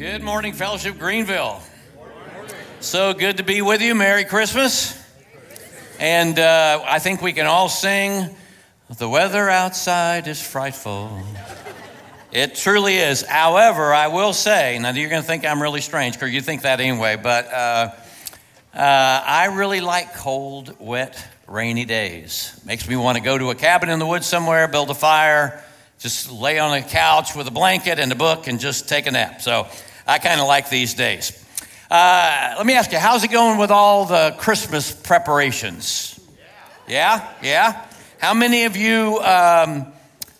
Good morning, Fellowship Greenville. So good to be with you. Merry Christmas. And uh, I think we can all sing, The weather outside is frightful. It truly is. However, I will say, now you're going to think I'm really strange because you think that anyway, but uh, uh, I really like cold, wet, rainy days. Makes me want to go to a cabin in the woods somewhere, build a fire, just lay on a couch with a blanket and a book and just take a nap. So I kind of like these days. Uh, let me ask you, how's it going with all the Christmas preparations? Yeah, yeah. How many of you um,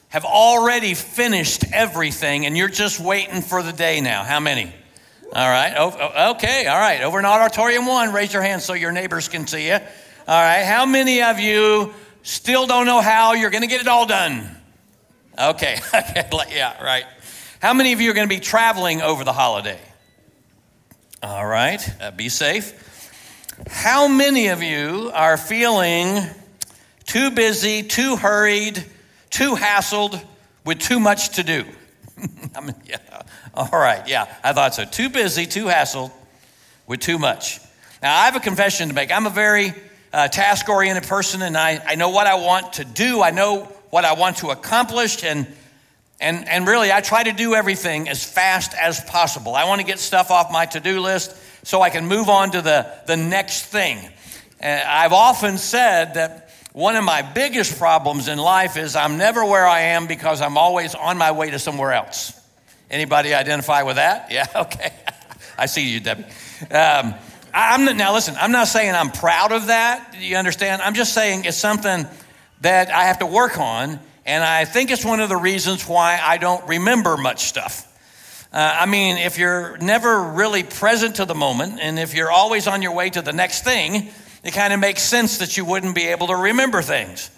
have already finished everything and you're just waiting for the day now? How many? All right. Oh, okay. All right. Over in Auditorium One, raise your hand so your neighbors can see you. All right. How many of you still don't know how you're going to get it all done? Okay. yeah. Right. How many of you are going to be traveling over the holiday? All right, uh, be safe. How many of you are feeling too busy, too hurried, too hassled, with too much to do? I mean, yeah. All right, yeah, I thought so. Too busy, too hassled, with too much. Now, I have a confession to make. I'm a very uh, task oriented person, and I, I know what I want to do, I know what I want to accomplish, and and, and really, I try to do everything as fast as possible. I want to get stuff off my to do list so I can move on to the, the next thing. And I've often said that one of my biggest problems in life is I'm never where I am because I'm always on my way to somewhere else. Anybody identify with that? Yeah, okay. I see you, Debbie. Um, I'm now listen, I'm not saying I'm proud of that. Do you understand? I'm just saying it's something that I have to work on and I think it's one of the reasons why I don't remember much stuff. Uh, I mean, if you're never really present to the moment, and if you're always on your way to the next thing, it kind of makes sense that you wouldn't be able to remember things.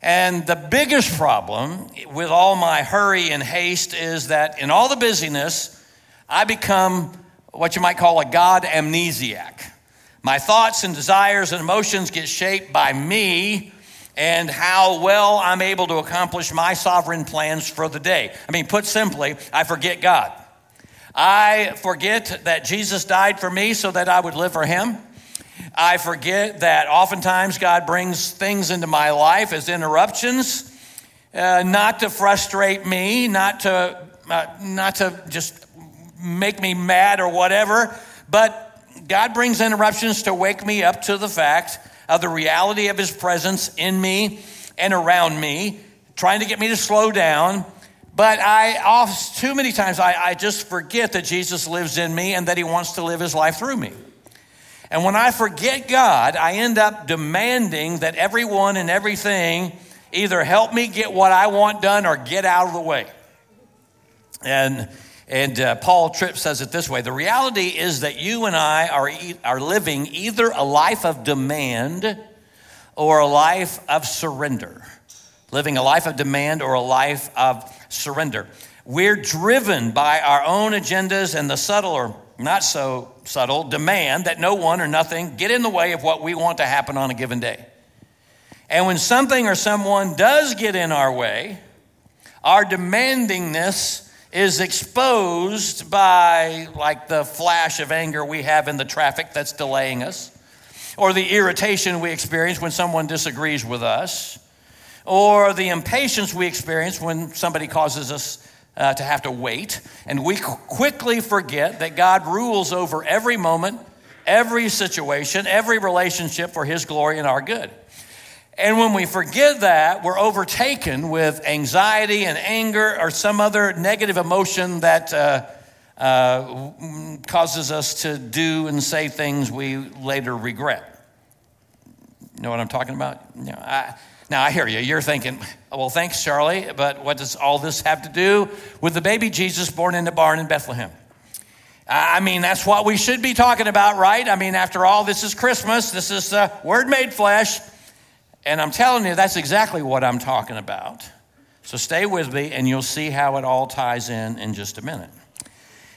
And the biggest problem with all my hurry and haste is that in all the busyness, I become what you might call a God amnesiac. My thoughts and desires and emotions get shaped by me and how well I'm able to accomplish my sovereign plans for the day. I mean, put simply, I forget God. I forget that Jesus died for me so that I would live for Him. I forget that oftentimes God brings things into my life as interruptions, uh, not to frustrate me, not to, uh, not to just make me mad or whatever, but God brings interruptions to wake me up to the fact of the reality of his presence in me and around me, trying to get me to slow down. But I, off, too many times, I, I just forget that Jesus lives in me and that he wants to live his life through me. And when I forget God, I end up demanding that everyone and everything either help me get what I want done or get out of the way. And and uh, Paul Tripp says it this way The reality is that you and I are, e- are living either a life of demand or a life of surrender. Living a life of demand or a life of surrender. We're driven by our own agendas and the subtle or not so subtle demand that no one or nothing get in the way of what we want to happen on a given day. And when something or someone does get in our way, our demandingness is exposed by, like, the flash of anger we have in the traffic that's delaying us, or the irritation we experience when someone disagrees with us, or the impatience we experience when somebody causes us uh, to have to wait. And we quickly forget that God rules over every moment, every situation, every relationship for His glory and our good. And when we forget that, we're overtaken with anxiety and anger or some other negative emotion that uh, uh, causes us to do and say things we later regret. You know what I'm talking about? You know, I, now, I hear you. You're thinking, well, thanks, Charlie, but what does all this have to do with the baby Jesus born in the barn in Bethlehem? I mean, that's what we should be talking about, right? I mean, after all, this is Christmas. This is the Word made flesh. And I'm telling you, that's exactly what I'm talking about. So stay with me, and you'll see how it all ties in in just a minute.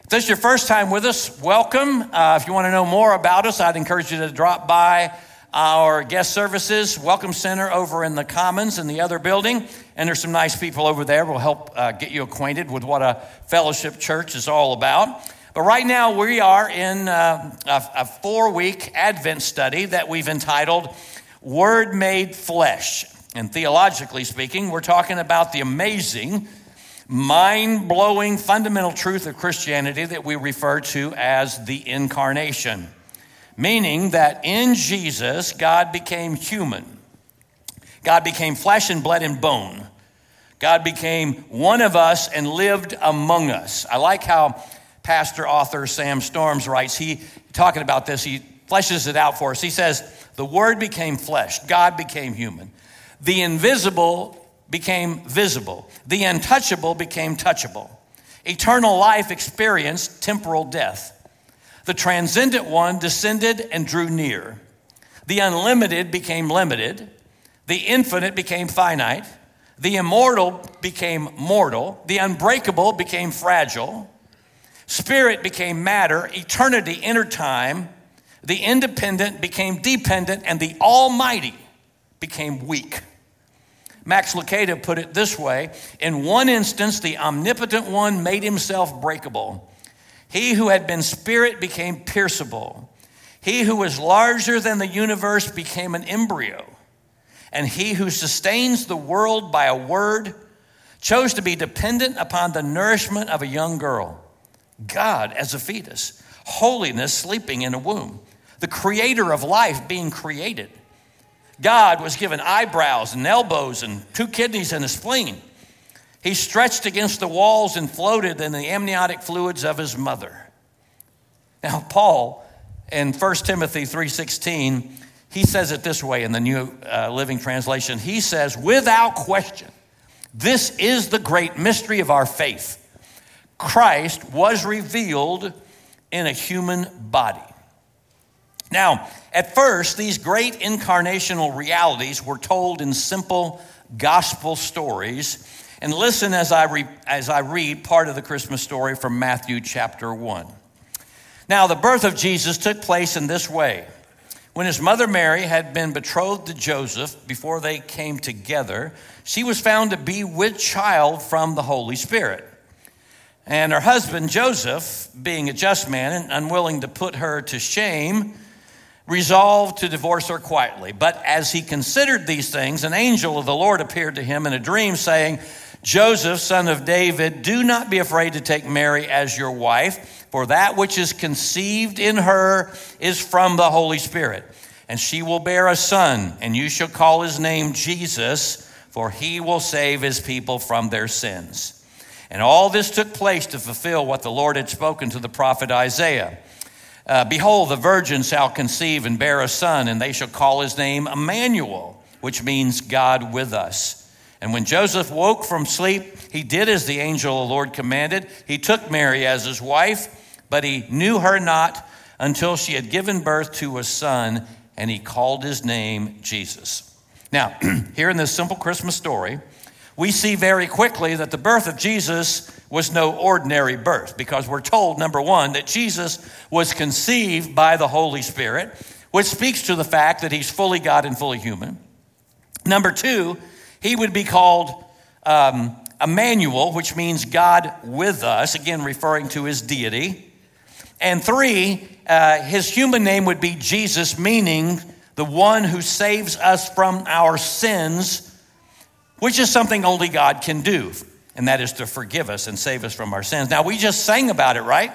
If this is your first time with us, welcome. Uh, if you want to know more about us, I'd encourage you to drop by our guest services welcome center over in the commons in the other building and there's some nice people over there will help uh, get you acquainted with what a fellowship church is all about But right now, we are in uh, a, a four week Advent study that we've entitled Word Made Flesh. And theologically speaking, we're talking about the amazing, mind blowing fundamental truth of Christianity that we refer to as the incarnation, meaning that in Jesus, God became human. God became flesh and blood and bone. God became one of us and lived among us. I like how pastor author Sam Storms writes. He talking about this, he fleshes it out for us. He says, "The word became flesh. God became human. The invisible became visible. The untouchable became touchable. Eternal life experienced temporal death. The transcendent one descended and drew near. The unlimited became limited. The infinite became finite. The immortal became mortal. The unbreakable became fragile. Spirit became matter. Eternity entered time. The independent became dependent. And the almighty became weak. Max Lucado put it this way In one instance, the omnipotent one made himself breakable. He who had been spirit became pierceable. He who was larger than the universe became an embryo. And he who sustains the world by a word chose to be dependent upon the nourishment of a young girl. God as a fetus, holiness sleeping in a womb, the creator of life being created. God was given eyebrows and elbows and two kidneys and a spleen. He stretched against the walls and floated in the amniotic fluids of his mother. Now, Paul in 1 Timothy 3:16, he says it this way in the New uh, Living Translation. He says, "Without question, this is the great mystery of our faith. Christ was revealed in a human body." Now, at first, these great incarnational realities were told in simple gospel stories. And listen as I, re- as I read part of the Christmas story from Matthew chapter 1. Now, the birth of Jesus took place in this way. When his mother Mary had been betrothed to Joseph before they came together, she was found to be with child from the Holy Spirit. And her husband Joseph, being a just man and unwilling to put her to shame, resolved to divorce her quietly. But as he considered these things, an angel of the Lord appeared to him in a dream, saying, Joseph, son of David, do not be afraid to take Mary as your wife, for that which is conceived in her is from the Holy Spirit. And she will bear a son, and you shall call his name Jesus, for he will save his people from their sins. And all this took place to fulfill what the Lord had spoken to the prophet Isaiah. Uh, Behold, the virgin shall conceive and bear a son, and they shall call his name Emmanuel, which means God with us. And when Joseph woke from sleep, he did as the angel of the Lord commanded. He took Mary as his wife, but he knew her not until she had given birth to a son, and he called his name Jesus. Now, here in this simple Christmas story, we see very quickly that the birth of Jesus was no ordinary birth because we're told, number one, that Jesus was conceived by the Holy Spirit, which speaks to the fact that he's fully God and fully human. Number two, he would be called um, Emmanuel, which means God with us, again, referring to his deity. And three, uh, his human name would be Jesus, meaning the one who saves us from our sins, which is something only God can do and that is to forgive us and save us from our sins. Now, we just sang about it, right?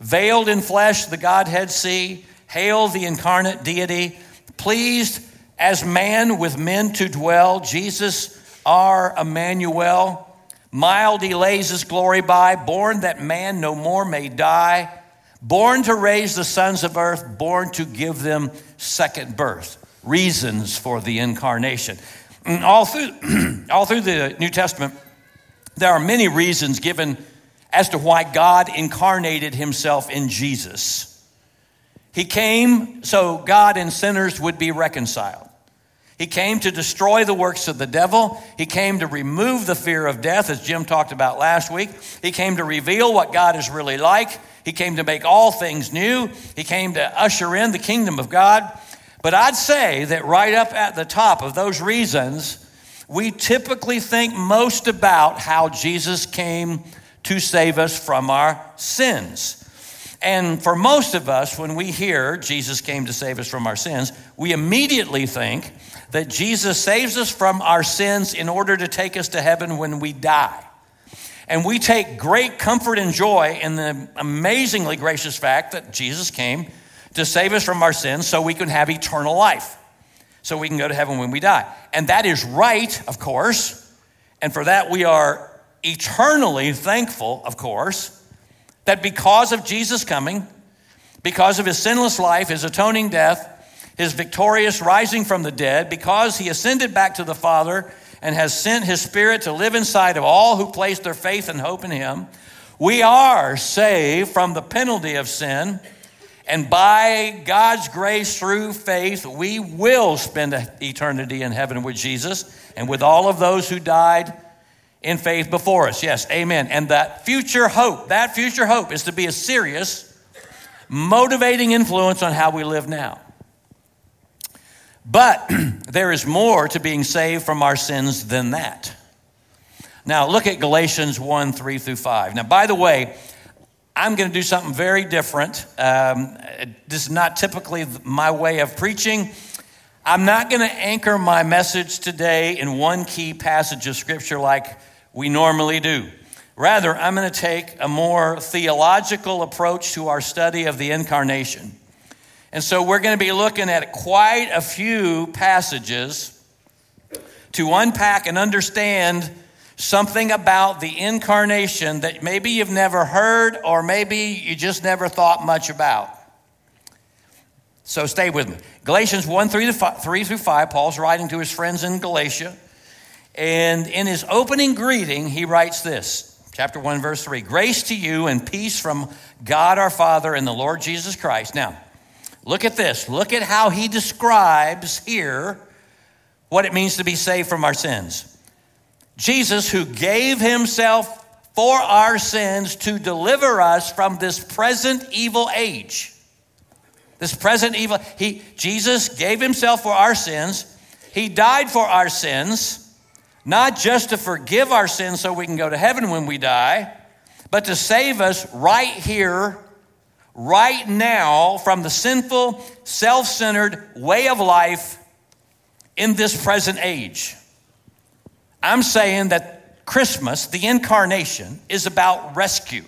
Veiled in flesh, the Godhead see. Hail the incarnate deity. Pleased as man with men to dwell. Jesus, our Emmanuel. Mild he lays his glory by. Born that man no more may die. Born to raise the sons of earth. Born to give them second birth. Reasons for the incarnation. All through, all through the New Testament, there are many reasons given as to why God incarnated himself in Jesus. He came so God and sinners would be reconciled. He came to destroy the works of the devil. He came to remove the fear of death, as Jim talked about last week. He came to reveal what God is really like. He came to make all things new. He came to usher in the kingdom of God. But I'd say that right up at the top of those reasons we typically think most about how Jesus came to save us from our sins. And for most of us, when we hear Jesus came to save us from our sins, we immediately think that Jesus saves us from our sins in order to take us to heaven when we die. And we take great comfort and joy in the amazingly gracious fact that Jesus came to save us from our sins so we can have eternal life, so we can go to heaven when we die. And that is right, of course. And for that, we are eternally thankful, of course, that because of Jesus coming, because of his sinless life, his atoning death, his victorious rising from the dead, because he ascended back to the Father and has sent his Spirit to live inside of all who place their faith and hope in him, we are saved from the penalty of sin. And by God's grace through faith, we will spend eternity in heaven with Jesus and with all of those who died in faith before us. Yes, amen. And that future hope, that future hope is to be a serious, motivating influence on how we live now. But there is more to being saved from our sins than that. Now, look at Galatians 1 3 through 5. Now, by the way, I'm going to do something very different. Um, this is not typically my way of preaching. I'm not going to anchor my message today in one key passage of Scripture like we normally do. Rather, I'm going to take a more theological approach to our study of the incarnation. And so we're going to be looking at quite a few passages to unpack and understand something about the incarnation that maybe you've never heard or maybe you just never thought much about. So stay with me. Galatians 1 3, 3 through 5, Paul's writing to his friends in Galatia. And in his opening greeting, he writes this chapter 1, verse 3 Grace to you and peace from God our Father and the Lord Jesus Christ. Now, look at this. Look at how he describes here what it means to be saved from our sins. Jesus, who gave himself for our sins to deliver us from this present evil age. This present evil, he, Jesus gave himself for our sins. He died for our sins not just to forgive our sins so we can go to heaven when we die, but to save us right here, right now, from the sinful, self centered way of life in this present age. I'm saying that Christmas, the incarnation, is about rescue,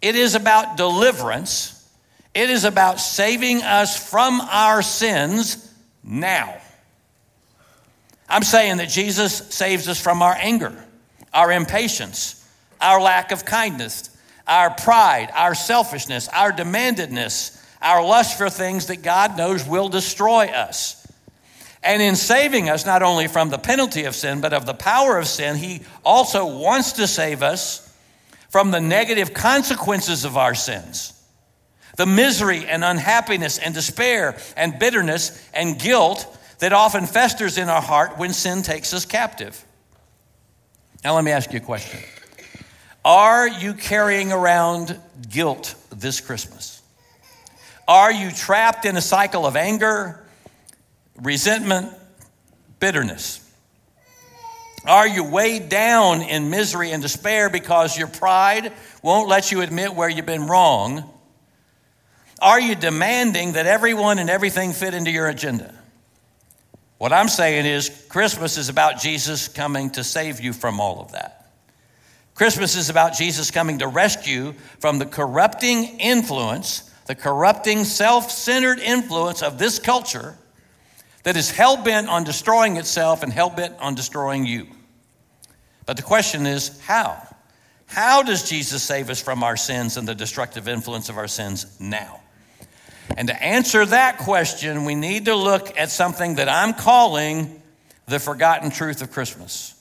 it is about deliverance, it is about saving us from our sins now. I'm saying that Jesus saves us from our anger, our impatience, our lack of kindness, our pride, our selfishness, our demandedness, our lust for things that God knows will destroy us. And in saving us, not only from the penalty of sin, but of the power of sin, He also wants to save us from the negative consequences of our sins. The misery and unhappiness and despair and bitterness and guilt that often festers in our heart when sin takes us captive. Now, let me ask you a question Are you carrying around guilt this Christmas? Are you trapped in a cycle of anger, resentment, bitterness? Are you weighed down in misery and despair because your pride won't let you admit where you've been wrong? Are you demanding that everyone and everything fit into your agenda? What I'm saying is, Christmas is about Jesus coming to save you from all of that. Christmas is about Jesus coming to rescue from the corrupting influence, the corrupting, self centered influence of this culture that is hell bent on destroying itself and hell bent on destroying you. But the question is, how? How does Jesus save us from our sins and the destructive influence of our sins now? And to answer that question, we need to look at something that I'm calling the forgotten truth of Christmas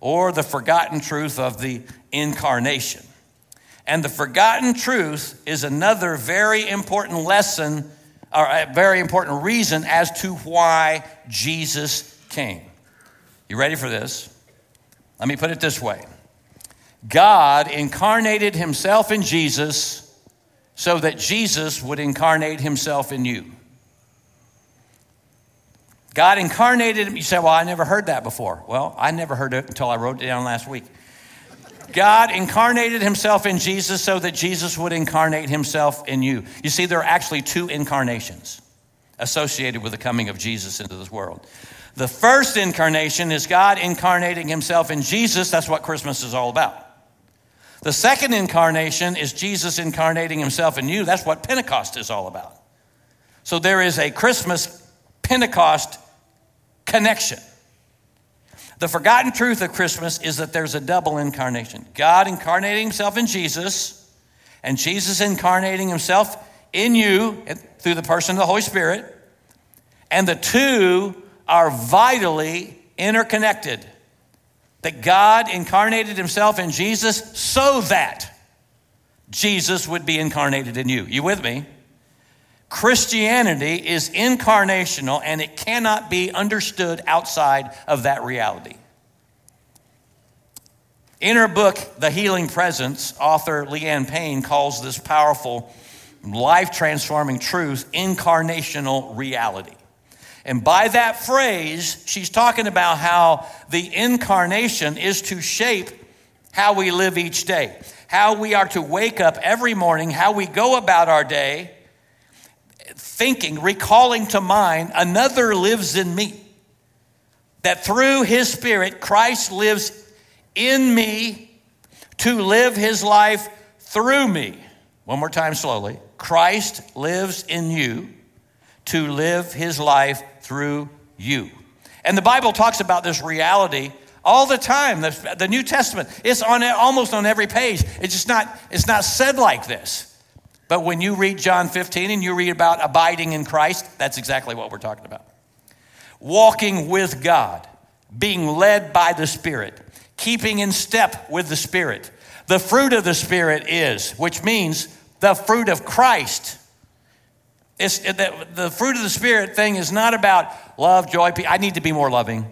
or the forgotten truth of the incarnation. And the forgotten truth is another very important lesson or a very important reason as to why Jesus came. You ready for this? Let me put it this way God incarnated himself in Jesus so that Jesus would incarnate himself in you. God incarnated. You say, Well, I never heard that before. Well, I never heard it until I wrote it down last week. God incarnated himself in Jesus so that Jesus would incarnate himself in you. You see, there are actually two incarnations associated with the coming of Jesus into this world. The first incarnation is God incarnating himself in Jesus. That's what Christmas is all about. The second incarnation is Jesus incarnating himself in you. That's what Pentecost is all about. So there is a Christmas Pentecost connection. The forgotten truth of Christmas is that there's a double incarnation God incarnating himself in Jesus, and Jesus incarnating himself in you through the person of the Holy Spirit. And the two are vitally interconnected. That God incarnated himself in Jesus so that Jesus would be incarnated in you. You with me? Christianity is incarnational and it cannot be understood outside of that reality. In her book, The Healing Presence, author Leanne Payne calls this powerful, life transforming truth incarnational reality. And by that phrase, she's talking about how the incarnation is to shape how we live each day, how we are to wake up every morning, how we go about our day, thinking, recalling to mind, another lives in me. That through his spirit, Christ lives in me to live his life through me. One more time, slowly. Christ lives in you to live his life through you. And the Bible talks about this reality all the time. The, the New Testament, it's on almost on every page. It's just not, it's not said like this. But when you read John 15 and you read about abiding in Christ, that's exactly what we're talking about. Walking with God, being led by the Spirit, keeping in step with the Spirit. The fruit of the Spirit is, which means the fruit of Christ. It's, the, the fruit of the Spirit thing is not about love, joy, peace. I need to be more loving.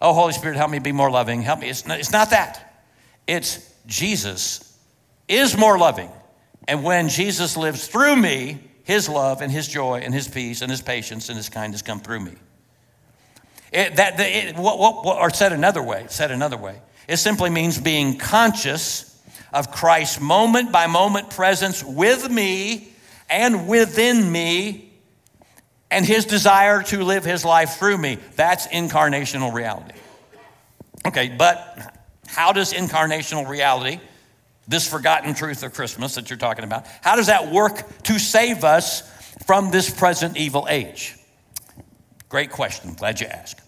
Oh, Holy Spirit, help me be more loving. Help me. It's not, it's not that. It's Jesus is more loving. And when Jesus lives through me, his love and his joy and his peace and his patience and his kindness come through me. It, that, it, what, what, or said another way, said another way, it simply means being conscious of Christ's moment by moment presence with me and within me and his desire to live his life through me. That's incarnational reality. Okay, but how does incarnational reality this forgotten truth of Christmas that you're talking about, how does that work to save us from this present evil age? Great question. Glad you asked.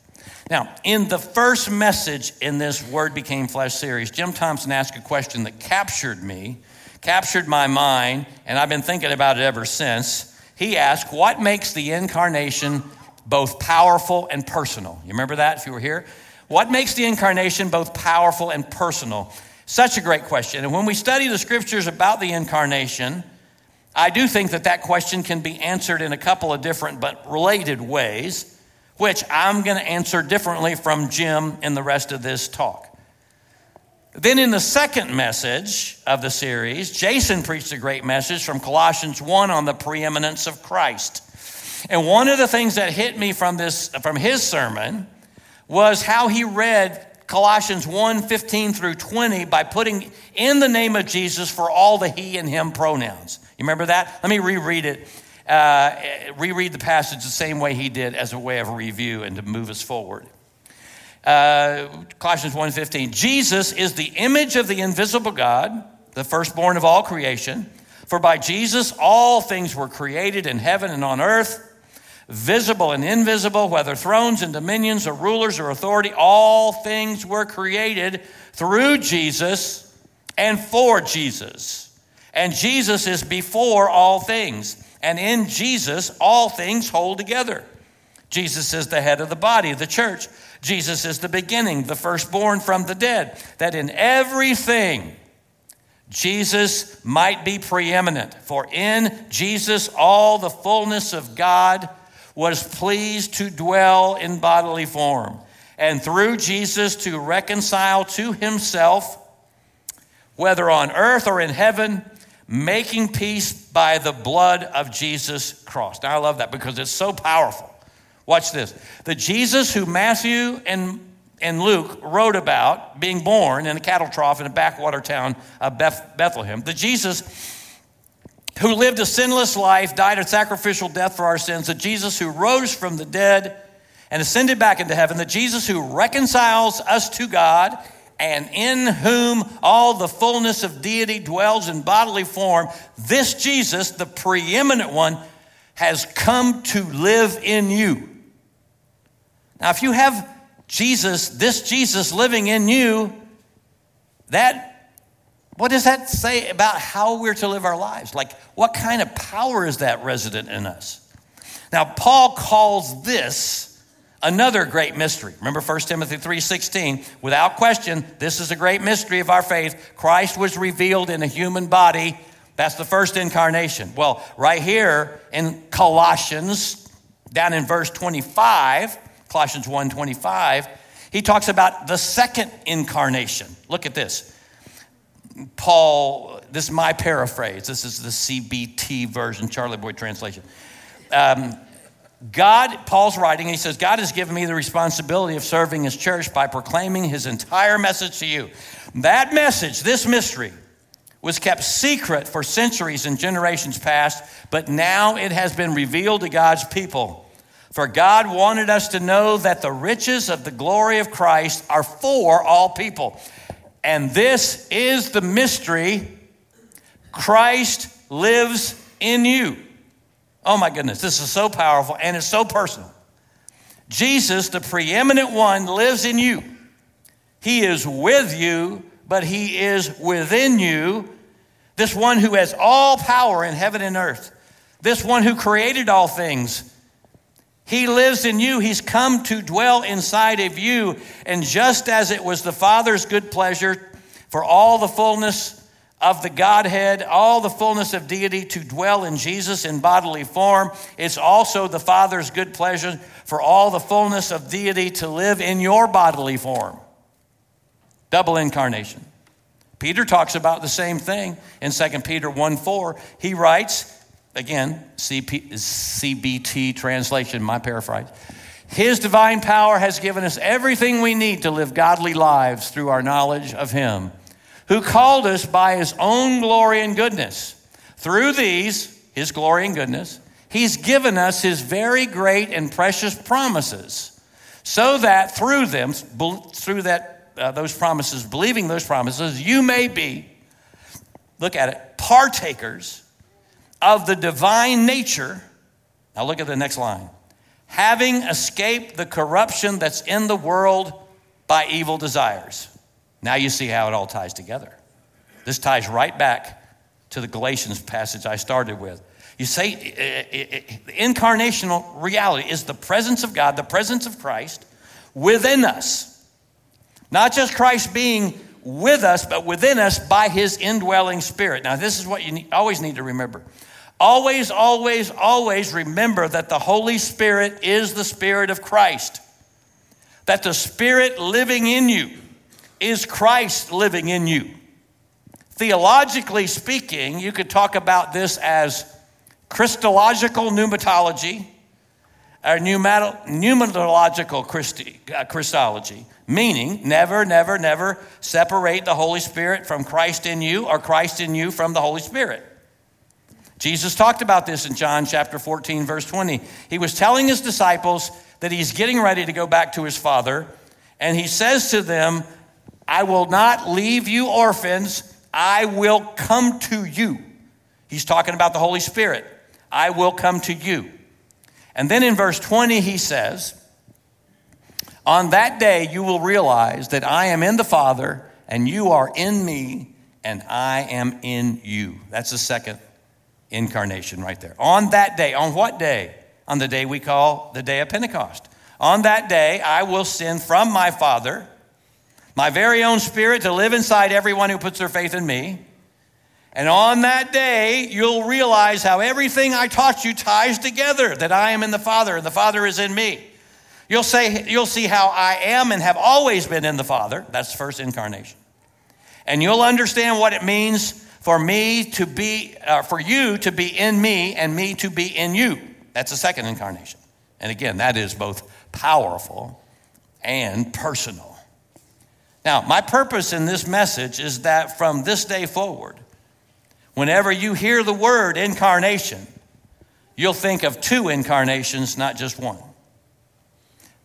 Now, in the first message in this Word Became Flesh series, Jim Thompson asked a question that captured me, captured my mind, and I've been thinking about it ever since. He asked, What makes the incarnation both powerful and personal? You remember that if you were here? What makes the incarnation both powerful and personal? Such a great question. And when we study the scriptures about the incarnation, I do think that that question can be answered in a couple of different but related ways, which I'm going to answer differently from Jim in the rest of this talk. Then, in the second message of the series, Jason preached a great message from Colossians 1 on the preeminence of Christ. And one of the things that hit me from, this, from his sermon was how he read Colossians 1 15 through 20 by putting in the name of Jesus for all the he and him pronouns. You remember that? Let me reread it. Uh, reread the passage the same way he did as a way of review and to move us forward. Uh, Colossians 1:15 Jesus is the image of the invisible God, the firstborn of all creation. For by Jesus all things were created in heaven and on earth visible and invisible, whether thrones and dominions or rulers or authority, all things were created through Jesus and for Jesus. And Jesus is before all things. And in Jesus, all things hold together. Jesus is the head of the body, the church. Jesus is the beginning, the firstborn from the dead, that in everything, Jesus might be preeminent. For in Jesus, all the fullness of God was pleased to dwell in bodily form, and through Jesus to reconcile to himself, whether on earth or in heaven, making peace by the blood of Jesus' cross. Now, I love that because it's so powerful. Watch this. The Jesus who Matthew and and Luke wrote about being born in a cattle trough in a backwater town of Beth- Bethlehem. The Jesus who lived a sinless life, died a sacrificial death for our sins, the Jesus who rose from the dead and ascended back into heaven, the Jesus who reconciles us to God and in whom all the fullness of deity dwells in bodily form, this Jesus, the preeminent one, has come to live in you. Now, if you have Jesus, this Jesus living in you, that what does that say about how we're to live our lives? Like, what kind of power is that resident in us? Now, Paul calls this another great mystery. Remember 1 Timothy 3:16, without question, this is a great mystery of our faith. Christ was revealed in a human body. That's the first incarnation. Well, right here in Colossians, down in verse 25, Colossians 1:25, he talks about the second incarnation. Look at this. Paul, this is my paraphrase. This is the CBT version, Charlie Boyd translation. Um, God, Paul's writing, he says, God has given me the responsibility of serving his church by proclaiming his entire message to you. That message, this mystery, was kept secret for centuries and generations past, but now it has been revealed to God's people. For God wanted us to know that the riches of the glory of Christ are for all people. And this is the mystery Christ lives in you. Oh my goodness, this is so powerful and it's so personal. Jesus, the preeminent one, lives in you. He is with you, but He is within you. This one who has all power in heaven and earth, this one who created all things he lives in you. He's come to dwell inside of you. And just as it was the Father's good pleasure for all the fullness of the Godhead, all the fullness of deity to dwell in Jesus in bodily form, it's also the Father's good pleasure for all the fullness of deity to live in your bodily form. Double incarnation. Peter talks about the same thing in 2 Peter 1 4. He writes, Again, CP, CBT translation, my paraphrase. His divine power has given us everything we need to live godly lives through our knowledge of Him, who called us by His own glory and goodness. Through these, His glory and goodness, He's given us His very great and precious promises, so that through them, through that uh, those promises, believing those promises, you may be, look at it, partakers of the divine nature. Now look at the next line. Having escaped the corruption that's in the world by evil desires. Now you see how it all ties together. This ties right back to the Galatians passage I started with. You say the incarnational reality is the presence of God, the presence of Christ within us. Not just Christ being with us, but within us by his indwelling spirit. Now, this is what you need, always need to remember. Always, always, always remember that the Holy Spirit is the Spirit of Christ. That the Spirit living in you is Christ living in you. Theologically speaking, you could talk about this as Christological pneumatology or pneumatological Christi, uh, Christology, meaning never, never, never separate the Holy Spirit from Christ in you or Christ in you from the Holy Spirit. Jesus talked about this in John chapter 14, verse 20. He was telling his disciples that he's getting ready to go back to his Father, and he says to them, I will not leave you orphans, I will come to you. He's talking about the Holy Spirit. I will come to you. And then in verse 20, he says, On that day you will realize that I am in the Father, and you are in me, and I am in you. That's the second incarnation right there. On that day, on what day? On the day we call the day of Pentecost. On that day, I will send from my Father my very own Spirit to live inside everyone who puts their faith in me. And on that day, you'll realize how everything I taught you ties together that I am in the Father and the Father is in me. You'll, say, you'll see how I am and have always been in the Father. That's the first incarnation. And you'll understand what it means for me to be, uh, for you to be in me and me to be in you. That's the second incarnation. And again, that is both powerful and personal. Now, my purpose in this message is that from this day forward, whenever you hear the word incarnation, you'll think of two incarnations, not just one.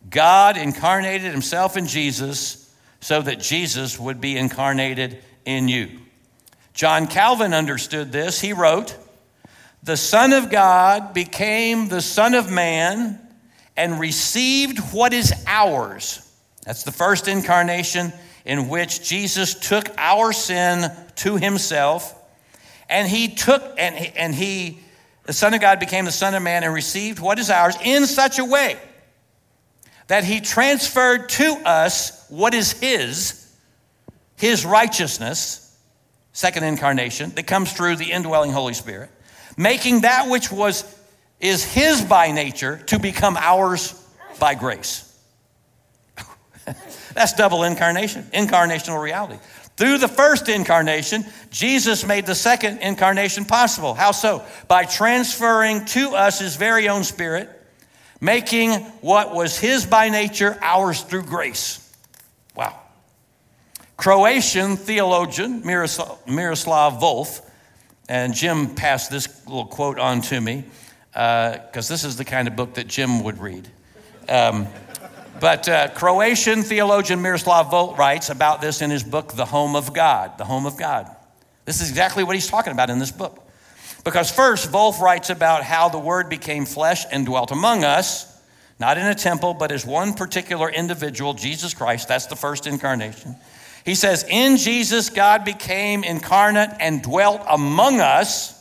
God incarnated himself in Jesus so that Jesus would be incarnated in you. John Calvin understood this. He wrote, The Son of God became the Son of Man and received what is ours. That's the first incarnation in which Jesus took our sin to himself. And he took, and, and he, the Son of God became the Son of Man and received what is ours in such a way that he transferred to us what is his, his righteousness, second incarnation, that comes through the indwelling Holy Spirit, making that which was is his by nature to become ours by grace. That's double incarnation, incarnational reality. Through the first incarnation, Jesus made the second incarnation possible. How so? By transferring to us his very own spirit making what was his by nature ours through grace. Wow. Croatian theologian Miroslav, Volf, and Jim passed this little quote on to me because uh, this is the kind of book that Jim would read. Um, but uh, Croatian theologian Miroslav Volf writes about this in his book, The Home of God. The Home of God. This is exactly what he's talking about in this book. Because first, Volf writes about how the Word became flesh and dwelt among us, not in a temple, but as one particular individual, Jesus Christ. That's the first incarnation. He says, In Jesus, God became incarnate and dwelt among us.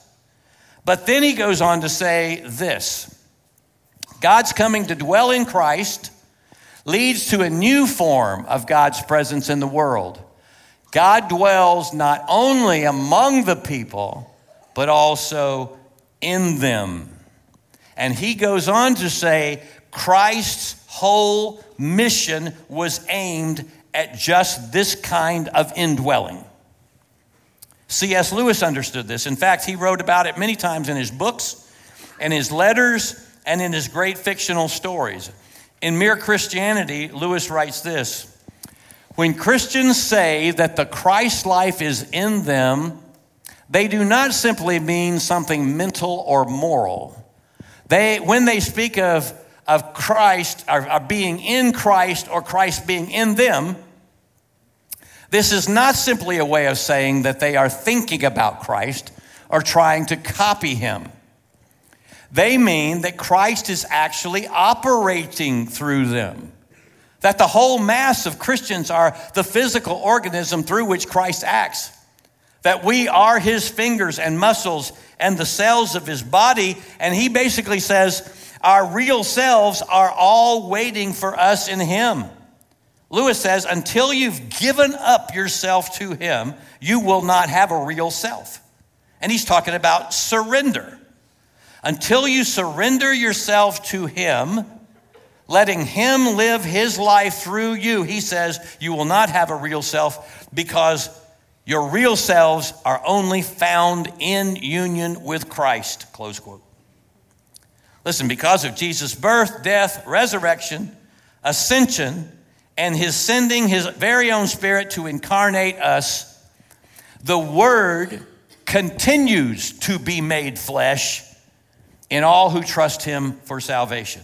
But then he goes on to say this God's coming to dwell in Christ leads to a new form of God's presence in the world. God dwells not only among the people, but also in them. And he goes on to say Christ's whole mission was aimed at just this kind of indwelling. C.S. Lewis understood this. In fact, he wrote about it many times in his books, and his letters, and in his great fictional stories. In Mere Christianity, Lewis writes this When Christians say that the Christ life is in them, they do not simply mean something mental or moral. They, when they speak of, of Christ, or, or being in Christ, or Christ being in them, this is not simply a way of saying that they are thinking about Christ or trying to copy him. They mean that Christ is actually operating through them. That the whole mass of Christians are the physical organism through which Christ acts that we are his fingers and muscles and the cells of his body. And he basically says, our real selves are all waiting for us in him. Lewis says, until you've given up yourself to him, you will not have a real self. And he's talking about surrender. Until you surrender yourself to him, letting him live his life through you, he says, you will not have a real self because your real selves are only found in union with Christ. Close quote. Listen, because of Jesus' birth, death, resurrection, ascension, and his sending his very own spirit to incarnate us, the Word continues to be made flesh in all who trust him for salvation.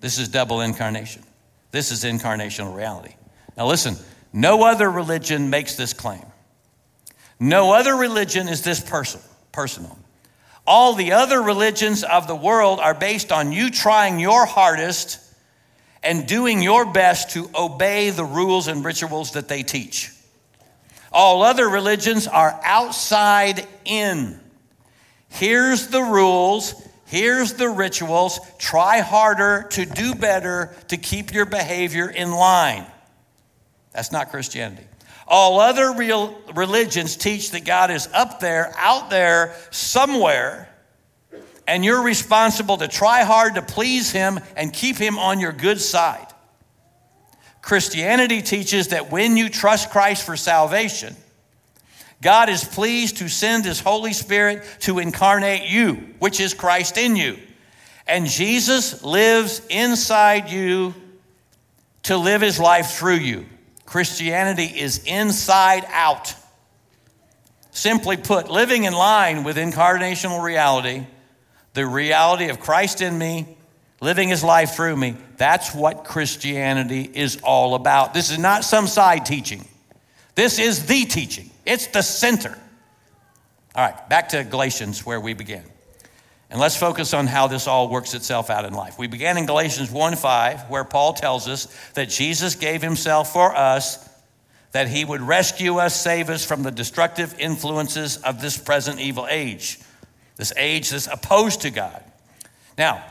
This is double incarnation. This is incarnational reality. Now, listen, no other religion makes this claim. No other religion is this person, personal. All the other religions of the world are based on you trying your hardest and doing your best to obey the rules and rituals that they teach. All other religions are outside in. Here's the rules, here's the rituals. Try harder to do better to keep your behavior in line. That's not Christianity. All other real religions teach that God is up there, out there, somewhere, and you're responsible to try hard to please Him and keep Him on your good side. Christianity teaches that when you trust Christ for salvation, God is pleased to send His Holy Spirit to incarnate you, which is Christ in you. And Jesus lives inside you to live His life through you. Christianity is inside out. Simply put, living in line with incarnational reality, the reality of Christ in me, living his life through me, that's what Christianity is all about. This is not some side teaching. This is the teaching. It's the center. All right, back to Galatians where we began. And let's focus on how this all works itself out in life. We began in Galatians 1 5, where Paul tells us that Jesus gave himself for us, that he would rescue us, save us from the destructive influences of this present evil age, this age that's opposed to God. Now,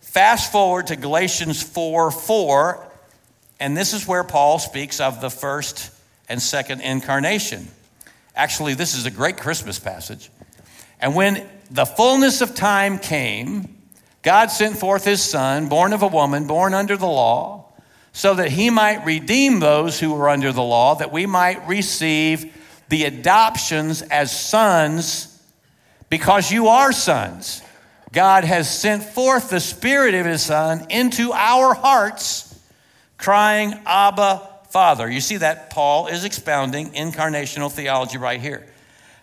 fast forward to Galatians 4 4, and this is where Paul speaks of the first and second incarnation. Actually, this is a great Christmas passage. And when the fullness of time came, God sent forth his son, born of a woman, born under the law, so that he might redeem those who were under the law, that we might receive the adoptions as sons, because you are sons. God has sent forth the Spirit of His Son into our hearts, crying, Abba, Father. You see that Paul is expounding incarnational theology right here.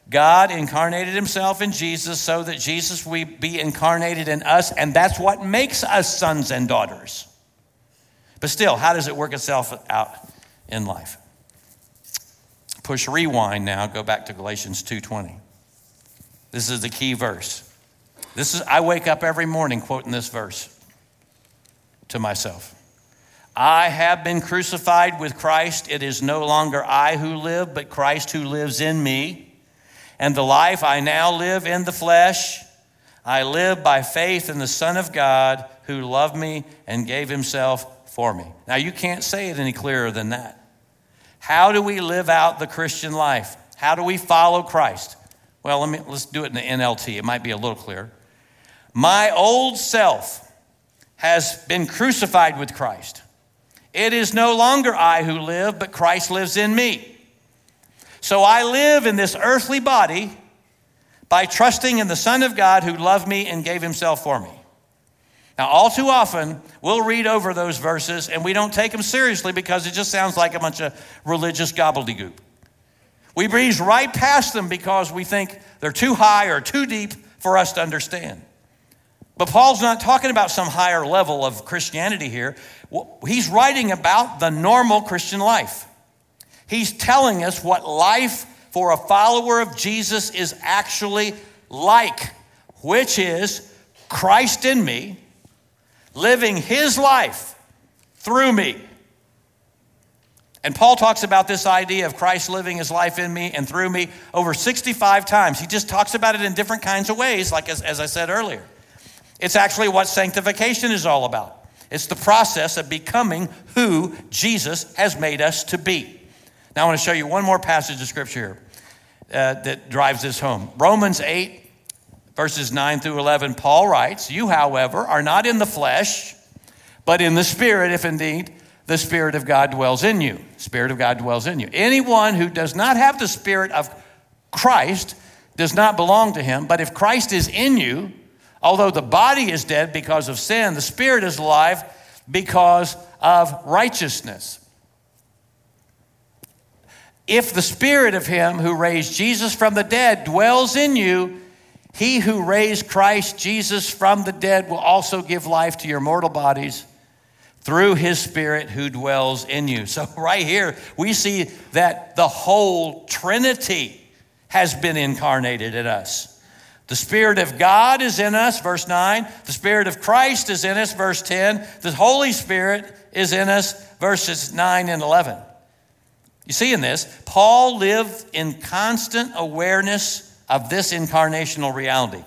God incarnated himself in Jesus so that Jesus would be incarnated in us, and that's what makes us sons and daughters. But still, how does it work itself out in life? Push rewind now, go back to Galatians 2:20. This is the key verse. This is I wake up every morning quoting this verse to myself. I have been crucified with Christ. It is no longer I who live, but Christ who lives in me. And the life I now live in the flesh, I live by faith in the Son of God who loved me and gave himself for me. Now, you can't say it any clearer than that. How do we live out the Christian life? How do we follow Christ? Well, let me, let's do it in the NLT. It might be a little clearer. My old self has been crucified with Christ. It is no longer I who live, but Christ lives in me. So I live in this earthly body by trusting in the Son of God who loved me and gave himself for me. Now, all too often, we'll read over those verses and we don't take them seriously because it just sounds like a bunch of religious gobbledygook. We breeze right past them because we think they're too high or too deep for us to understand. But Paul's not talking about some higher level of Christianity here. He's writing about the normal Christian life. He's telling us what life for a follower of Jesus is actually like, which is Christ in me, living his life through me. And Paul talks about this idea of Christ living his life in me and through me over 65 times. He just talks about it in different kinds of ways, like as, as I said earlier. It's actually what sanctification is all about. It's the process of becoming who Jesus has made us to be. Now, I want to show you one more passage of scripture here uh, that drives this home. Romans 8, verses 9 through 11, Paul writes, You, however, are not in the flesh, but in the Spirit, if indeed the Spirit of God dwells in you. Spirit of God dwells in you. Anyone who does not have the Spirit of Christ does not belong to him. But if Christ is in you, although the body is dead because of sin, the Spirit is alive because of righteousness. If the spirit of him who raised Jesus from the dead dwells in you, he who raised Christ Jesus from the dead will also give life to your mortal bodies through his spirit who dwells in you. So, right here, we see that the whole Trinity has been incarnated in us. The Spirit of God is in us, verse 9. The Spirit of Christ is in us, verse 10. The Holy Spirit is in us, verses 9 and 11. You see in this, Paul lived in constant awareness of this incarnational reality.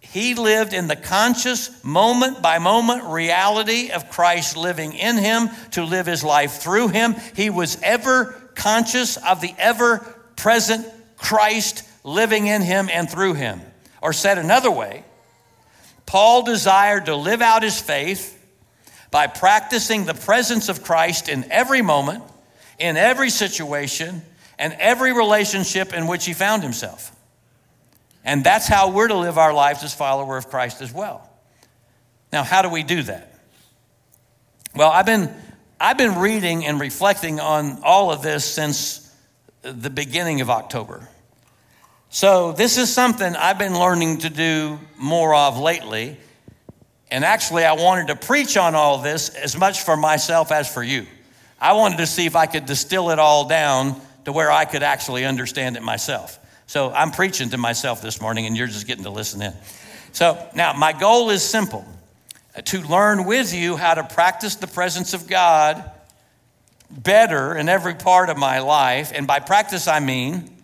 He lived in the conscious, moment by moment reality of Christ living in him to live his life through him. He was ever conscious of the ever present Christ living in him and through him. Or said another way, Paul desired to live out his faith by practicing the presence of Christ in every moment in every situation and every relationship in which he found himself. And that's how we're to live our lives as followers of Christ as well. Now, how do we do that? Well, I've been I've been reading and reflecting on all of this since the beginning of October. So, this is something I've been learning to do more of lately. And actually, I wanted to preach on all this as much for myself as for you. I wanted to see if I could distill it all down to where I could actually understand it myself. So, I'm preaching to myself this morning, and you're just getting to listen in. So, now my goal is simple to learn with you how to practice the presence of God better in every part of my life. And by practice, I mean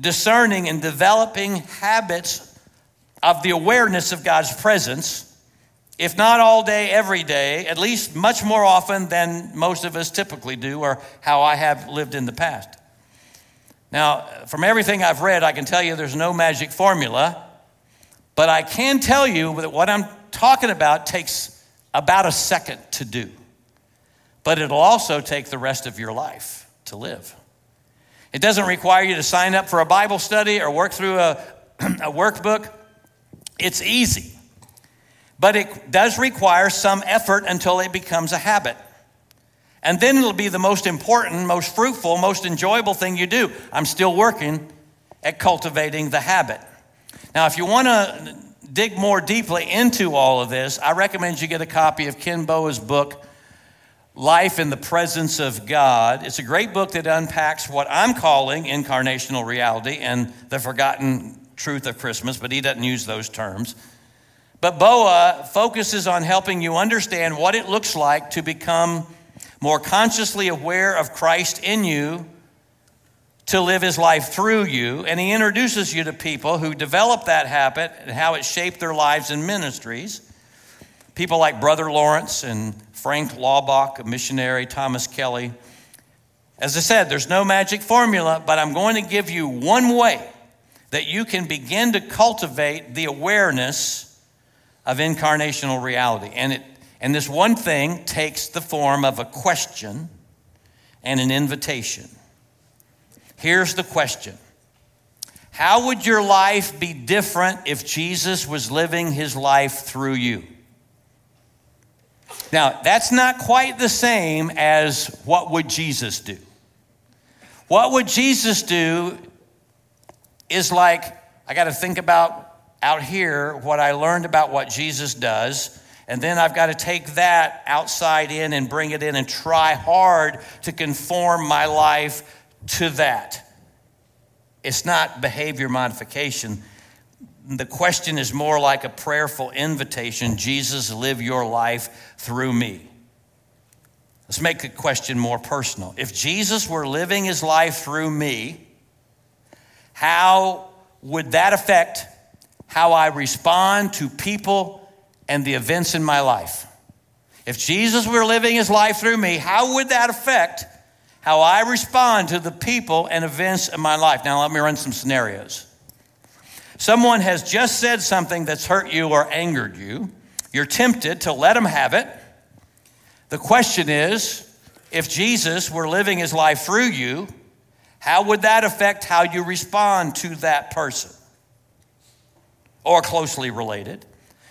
discerning and developing habits of the awareness of God's presence, if not all day, every day, at least much more often than most of us typically do, or how I have lived in the past. Now, from everything I've read, I can tell you there's no magic formula, but I can tell you that what I'm talking about takes about a second to do, but it'll also take the rest of your life to live. It doesn't require you to sign up for a Bible study or work through a, a workbook. It's easy. But it does require some effort until it becomes a habit. And then it'll be the most important, most fruitful, most enjoyable thing you do. I'm still working at cultivating the habit. Now, if you want to dig more deeply into all of this, I recommend you get a copy of Ken Boa's book, Life in the Presence of God. It's a great book that unpacks what I'm calling incarnational reality and the forgotten truth of Christmas, but he doesn't use those terms. But Boa focuses on helping you understand what it looks like to become more consciously aware of Christ in you, to live his life through you. And he introduces you to people who develop that habit and how it shaped their lives and ministries. People like Brother Lawrence and Frank Laubach, a missionary, Thomas Kelly. As I said, there's no magic formula, but I'm going to give you one way that you can begin to cultivate the awareness of incarnational reality. And, it, and this one thing takes the form of a question and an invitation. Here's the question How would your life be different if Jesus was living his life through you? Now, that's not quite the same as what would Jesus do? What would Jesus do is like, I got to think about out here what I learned about what Jesus does. And then I've got to take that outside in and bring it in and try hard to conform my life to that. It's not behavior modification the question is more like a prayerful invitation Jesus, live your life through me. Let's make the question more personal. If Jesus were living his life through me, how would that affect how I respond to people and the events in my life? If Jesus were living his life through me, how would that affect how I respond to the people and events in my life? Now, let me run some scenarios. Someone has just said something that's hurt you or angered you. You're tempted to let them have it. The question is if Jesus were living his life through you, how would that affect how you respond to that person? Or closely related.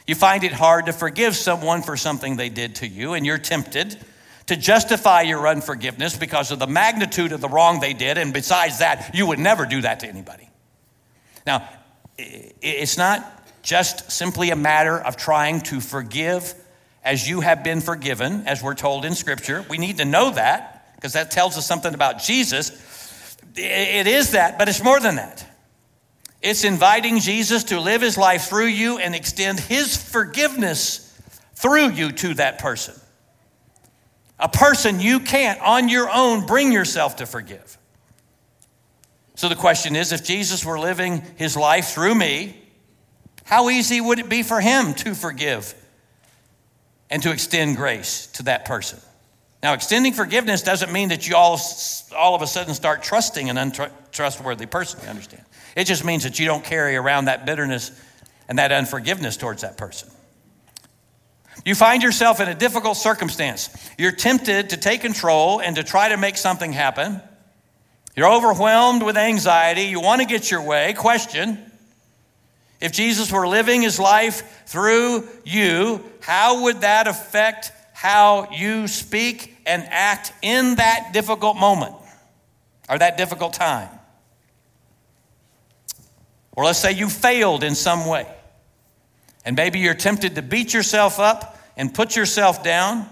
You find it hard to forgive someone for something they did to you, and you're tempted to justify your unforgiveness because of the magnitude of the wrong they did, and besides that, you would never do that to anybody. Now, it's not just simply a matter of trying to forgive as you have been forgiven, as we're told in Scripture. We need to know that because that tells us something about Jesus. It is that, but it's more than that. It's inviting Jesus to live his life through you and extend his forgiveness through you to that person. A person you can't on your own bring yourself to forgive. So the question is if Jesus were living his life through me, how easy would it be for him to forgive and to extend grace to that person? Now, extending forgiveness doesn't mean that you all, all of a sudden start trusting an untrustworthy person, you understand? It just means that you don't carry around that bitterness and that unforgiveness towards that person. You find yourself in a difficult circumstance. You're tempted to take control and to try to make something happen. You're overwhelmed with anxiety. You want to get your way. Question If Jesus were living his life through you, how would that affect how you speak and act in that difficult moment or that difficult time. Or let's say you failed in some way. And maybe you're tempted to beat yourself up and put yourself down.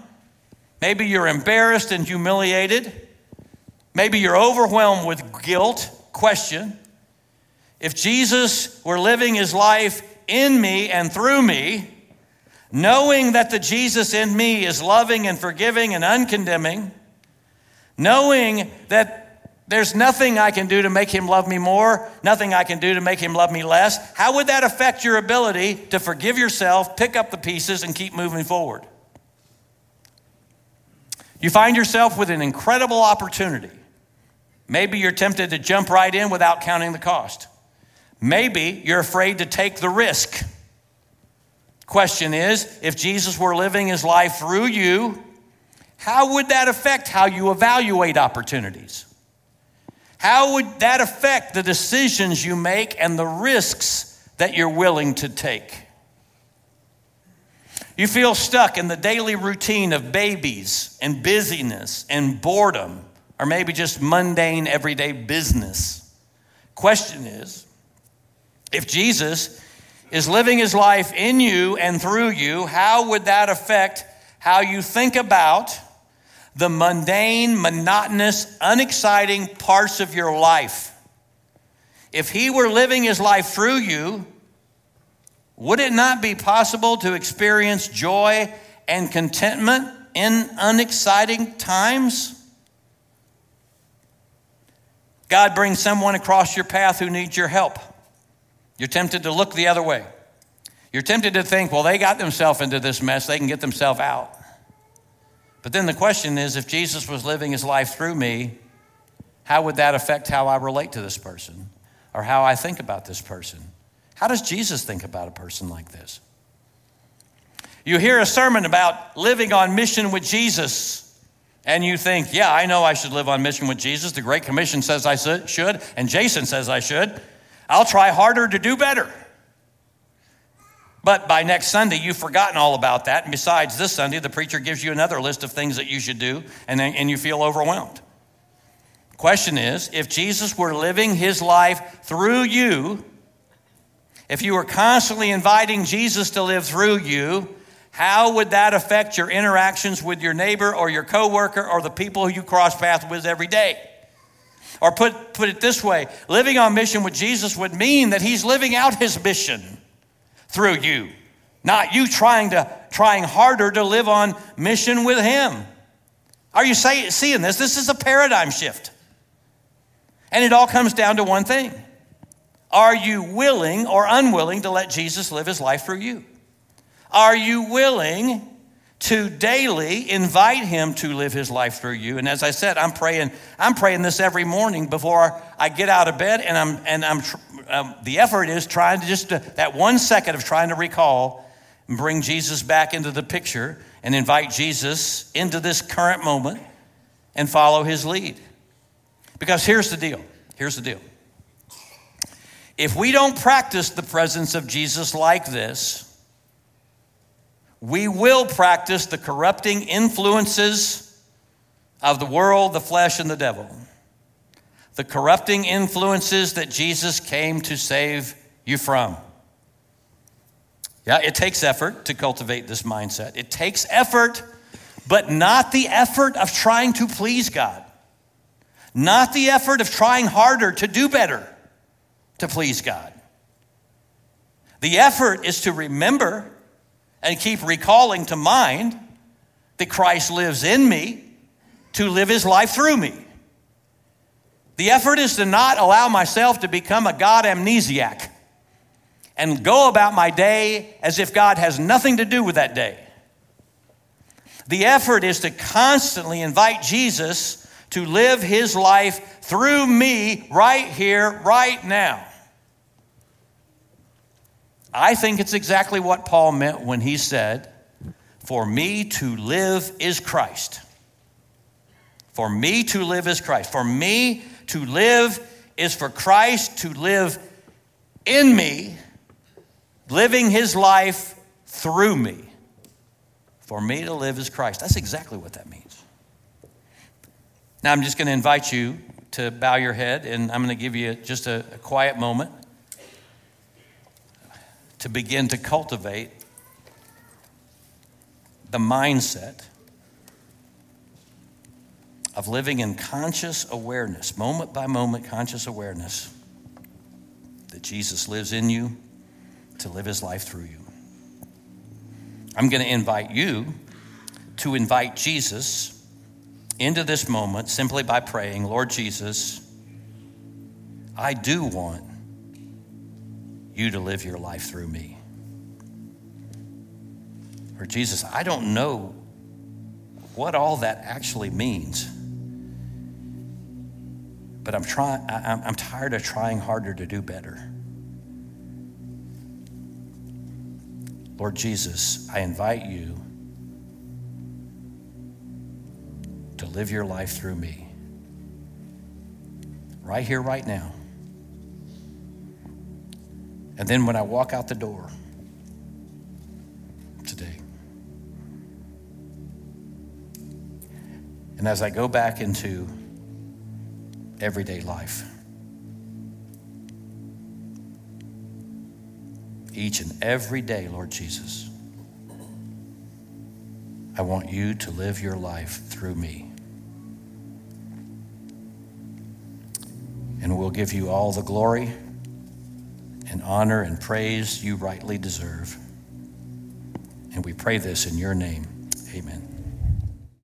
Maybe you're embarrassed and humiliated. Maybe you're overwhelmed with guilt. Question If Jesus were living his life in me and through me, knowing that the Jesus in me is loving and forgiving and uncondemning, knowing that there's nothing I can do to make him love me more, nothing I can do to make him love me less. How would that affect your ability to forgive yourself, pick up the pieces, and keep moving forward? You find yourself with an incredible opportunity. Maybe you're tempted to jump right in without counting the cost. Maybe you're afraid to take the risk. Question is if Jesus were living his life through you, how would that affect how you evaluate opportunities? How would that affect the decisions you make and the risks that you're willing to take? You feel stuck in the daily routine of babies and busyness and boredom, or maybe just mundane everyday business. Question is if Jesus is living his life in you and through you, how would that affect how you think about the mundane, monotonous, unexciting parts of your life. If he were living his life through you, would it not be possible to experience joy and contentment in unexciting times? God brings someone across your path who needs your help. You're tempted to look the other way. You're tempted to think, well, they got themselves into this mess, they can get themselves out. But then the question is if Jesus was living his life through me, how would that affect how I relate to this person or how I think about this person? How does Jesus think about a person like this? You hear a sermon about living on mission with Jesus, and you think, yeah, I know I should live on mission with Jesus. The Great Commission says I should, and Jason says I should. I'll try harder to do better. But by next Sunday, you've forgotten all about that. And besides, this Sunday, the preacher gives you another list of things that you should do, and, then, and you feel overwhelmed. Question is if Jesus were living his life through you, if you were constantly inviting Jesus to live through you, how would that affect your interactions with your neighbor or your coworker or the people who you cross paths with every day? Or put, put it this way living on mission with Jesus would mean that he's living out his mission through you. Not you trying to trying harder to live on mission with him. Are you say, seeing this? This is a paradigm shift. And it all comes down to one thing. Are you willing or unwilling to let Jesus live his life through you? Are you willing to daily invite him to live his life through you. And as I said, I'm praying, I'm praying this every morning before I get out of bed, and I'm, and I'm, um, the effort is trying to just, uh, that one second of trying to recall and bring Jesus back into the picture and invite Jesus into this current moment and follow his lead. Because here's the deal. Here's the deal. If we don't practice the presence of Jesus like this, we will practice the corrupting influences of the world, the flesh, and the devil. The corrupting influences that Jesus came to save you from. Yeah, it takes effort to cultivate this mindset. It takes effort, but not the effort of trying to please God, not the effort of trying harder to do better to please God. The effort is to remember and keep recalling to mind that Christ lives in me to live his life through me. The effort is to not allow myself to become a God amnesiac and go about my day as if God has nothing to do with that day. The effort is to constantly invite Jesus to live his life through me right here, right now. I think it's exactly what Paul meant when he said, For me to live is Christ. For me to live is Christ. For me to live is for Christ to live in me, living his life through me. For me to live is Christ. That's exactly what that means. Now, I'm just going to invite you to bow your head, and I'm going to give you just a, a quiet moment to begin to cultivate the mindset of living in conscious awareness, moment by moment conscious awareness that Jesus lives in you to live his life through you. I'm going to invite you to invite Jesus into this moment simply by praying, Lord Jesus, I do want you to live your life through me. Or Jesus, I don't know what all that actually means. But I'm trying I'm tired of trying harder to do better. Lord Jesus, I invite you to live your life through me. Right here, right now. And then when I walk out the door today, and as I go back into everyday life, each and every day, Lord Jesus, I want you to live your life through me. And we'll give you all the glory and honor and praise you rightly deserve. And we pray this in your name. Amen.